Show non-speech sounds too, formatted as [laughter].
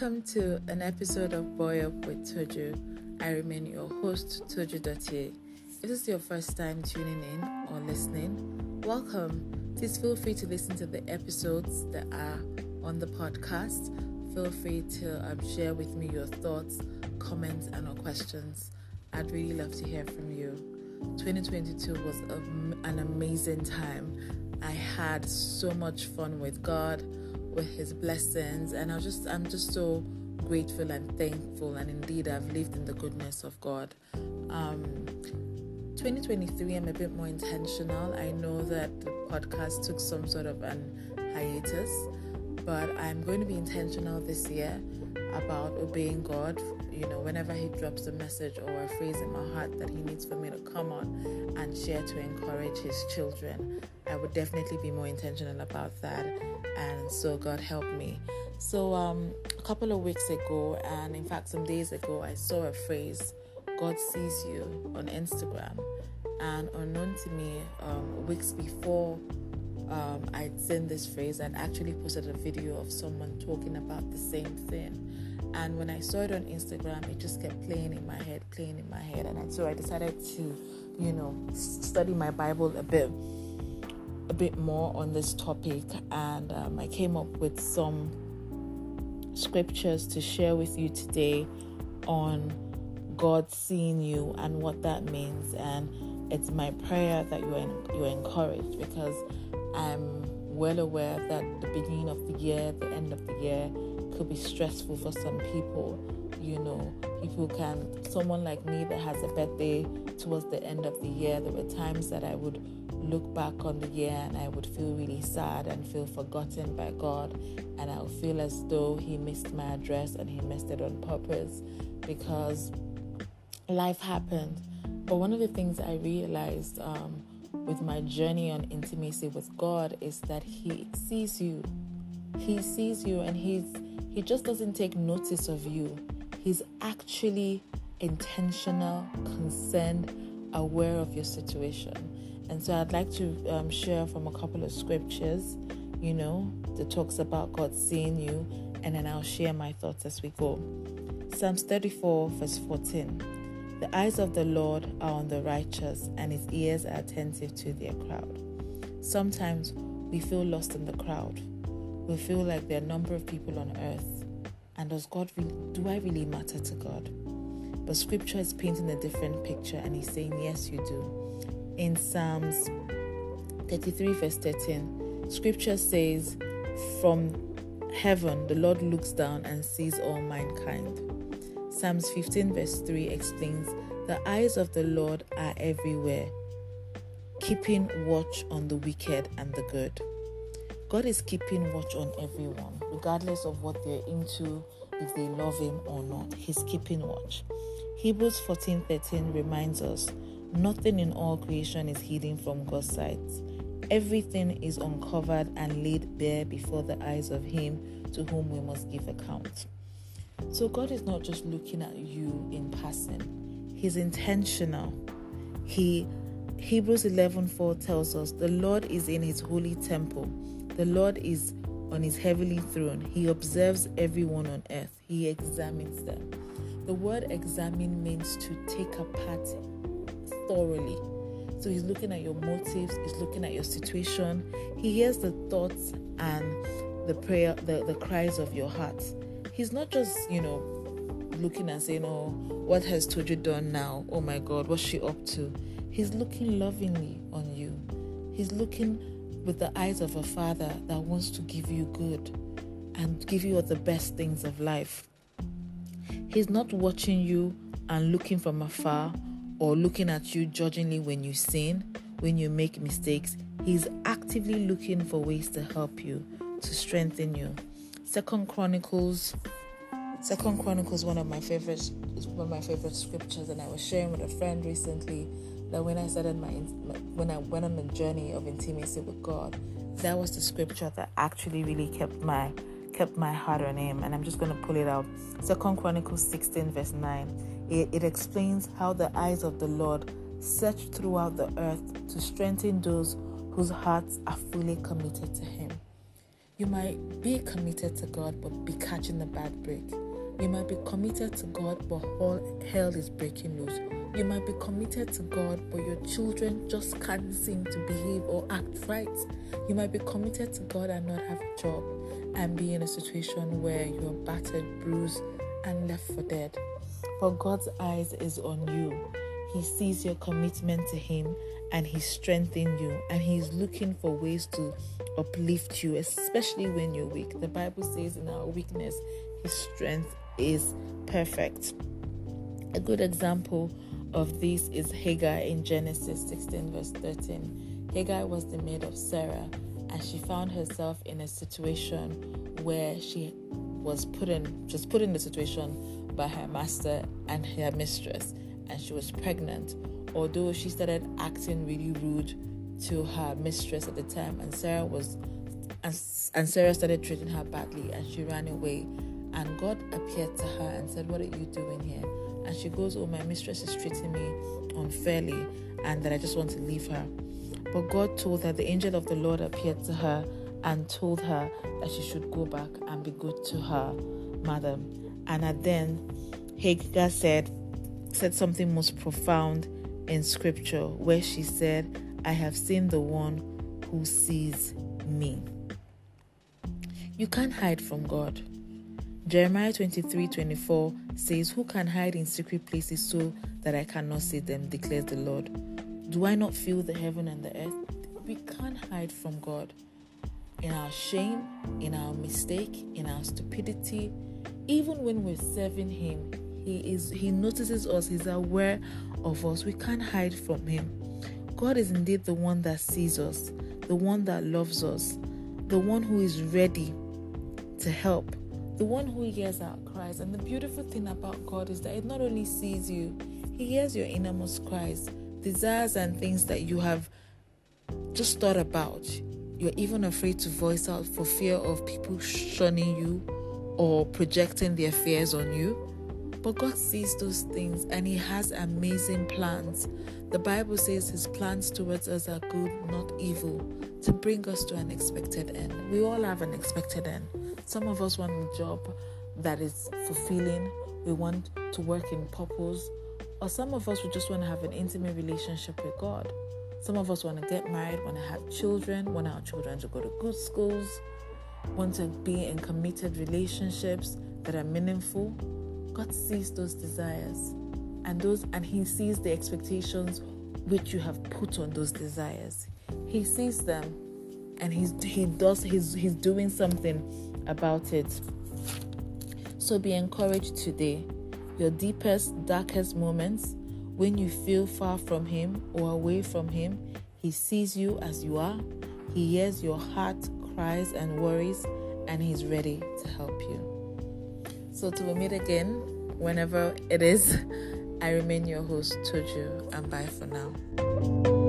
Welcome to an episode of Boy Up with Toju. I remain your host, Toju Dottier. If this is your first time tuning in or listening, welcome. Please feel free to listen to the episodes that are on the podcast. Feel free to um, share with me your thoughts, comments, and or questions. I'd really love to hear from you. 2022 was a, an amazing time. I had so much fun with God with his blessings and I just I'm just so grateful and thankful and indeed I've lived in the goodness of God. Um, 2023 I'm a bit more intentional. I know that the podcast took some sort of an hiatus, but I'm going to be intentional this year about obeying God. You know, whenever He drops a message or a phrase in my heart that He needs for me to come on and share to encourage His children, I would definitely be more intentional about that and so God help me. So um, a couple of weeks ago, and in fact some days ago, I saw a phrase, "God sees you" on Instagram, and unknown to me, um, weeks before um, I'd seen this phrase, I'd actually posted a video of someone talking about the same thing. And when I saw it on Instagram, it just kept playing in my head, playing in my head, and so I decided to, you know, study my Bible a bit a bit more on this topic, and um, I came up with some scriptures to share with you today on God seeing you and what that means. And it's my prayer that you're you're encouraged because I'm well aware that the beginning of the year, the end of the year, could be stressful for some people. You know, people can. Someone like me that has a birthday towards the end of the year, there were times that I would look back on the year and I would feel really sad and feel forgotten by God. And I would feel as though He missed my address and He missed it on purpose because life happened. But one of the things I realized um, with my journey on intimacy with God is that He sees you. He sees you and He's He just doesn't take notice of you. He's actually intentional, concerned, aware of your situation. And so I'd like to um, share from a couple of scriptures, you know, that talks about God seeing you, and then I'll share my thoughts as we go. Psalms 34, verse 14. The eyes of the Lord are on the righteous, and his ears are attentive to their crowd. Sometimes we feel lost in the crowd. We feel like there are a number of people on earth. And does God really, do I really matter to God? But scripture is painting a different picture, and he's saying, Yes, you do in Psalms 33, verse 13, scripture says, From heaven the Lord looks down and sees all mankind. Psalms 15, verse 3 explains, The eyes of the Lord are everywhere, keeping watch on the wicked and the good. God is keeping watch on everyone, regardless of what they're into, if they love Him or not. He's keeping watch. Hebrews 14 13 reminds us Nothing in all creation is hidden from God's sight. Everything is uncovered and laid bare before the eyes of Him to whom we must give account. So God is not just looking at you in passing. He's intentional. He Hebrews 11:4 tells us the Lord is in his holy temple. The Lord is on his heavenly throne. He observes everyone on earth. He examines them. The word examine means to take apart thoroughly. So he's looking at your motives, he's looking at your situation. He hears the thoughts and the prayer, the, the cries of your heart. He's not just, you know, looking and saying, Oh, what has Toju done now? Oh my God, what's she up to? He's looking lovingly on you. He's looking with the eyes of a father that wants to give you good and give you all the best things of life. He's not watching you and looking from afar or looking at you judgingly when you sin, when you make mistakes. He's actively looking for ways to help you, to strengthen you. Second Chronicles Second Chronicles one of my favorite one of my favorite scriptures and I was sharing with a friend recently that when I started my when I went on the journey of intimacy with God, that was the scripture that actually really kept my kept my heart on him and I'm just going to pull it out. Second Chronicles 16 verse 9 it, it explains how the eyes of the Lord search throughout the earth to strengthen those whose hearts are fully committed to Him. You might be committed to God but be catching a bad break. You might be committed to God but all hell is breaking loose. You might be committed to God but your children just can't seem to behave or act right. You might be committed to God and not have a job and be in a situation where you are battered, bruised, and left for dead. But God's eyes is on you. He sees your commitment to Him and He's strengthening you and He's looking for ways to uplift you, especially when you're weak. The Bible says in our weakness, His strength is perfect. A good example of this is Hagar in Genesis 16, verse 13. Hagar was the maid of Sarah and she found herself in a situation where she was put in just put in the situation by her master and her mistress and she was pregnant. Although she started acting really rude to her mistress at the time and sarah was and, and sarah started treating her badly and she ran away. And god appeared to her and said what are you doing here? And she goes oh my mistress is treating me unfairly and that i just want to leave her. But God told her, the angel of the Lord appeared to her and told her that she should go back and be good to her mother. And then Hagar said, said something most profound in scripture where she said, I have seen the one who sees me. You can't hide from God. Jeremiah 23 24 says, Who can hide in secret places so that I cannot see them, declares the Lord. Do I not feel the heaven and the earth? We can't hide from God. In our shame, in our mistake, in our stupidity, even when we're serving Him, He is He notices us, He's aware of us. We can't hide from Him. God is indeed the one that sees us, the one that loves us, the one who is ready to help, the one who hears our cries. And the beautiful thing about God is that it not only sees you, He hears your innermost cries desires and things that you have just thought about. You're even afraid to voice out for fear of people shunning you or projecting their fears on you. But God sees those things and He has amazing plans. The Bible says His plans towards us are good, not evil, to bring us to an expected end. We all have an expected end. Some of us want a job that is fulfilling, we want to work in purpose, or some of us would just want to have an intimate relationship with God. Some of us want to get married, want to have children, want our children to go to good schools, want to be in committed relationships that are meaningful. God sees those desires and those and he sees the expectations which you have put on those desires. He sees them and he's he does he's he's doing something about it. So be encouraged today your deepest, darkest moments, when you feel far from Him or away from Him, He sees you as you are. He hears your heart cries and worries, and He's ready to help you. So, till we meet again, whenever it is, [laughs] I remain your host, Toju, and bye for now.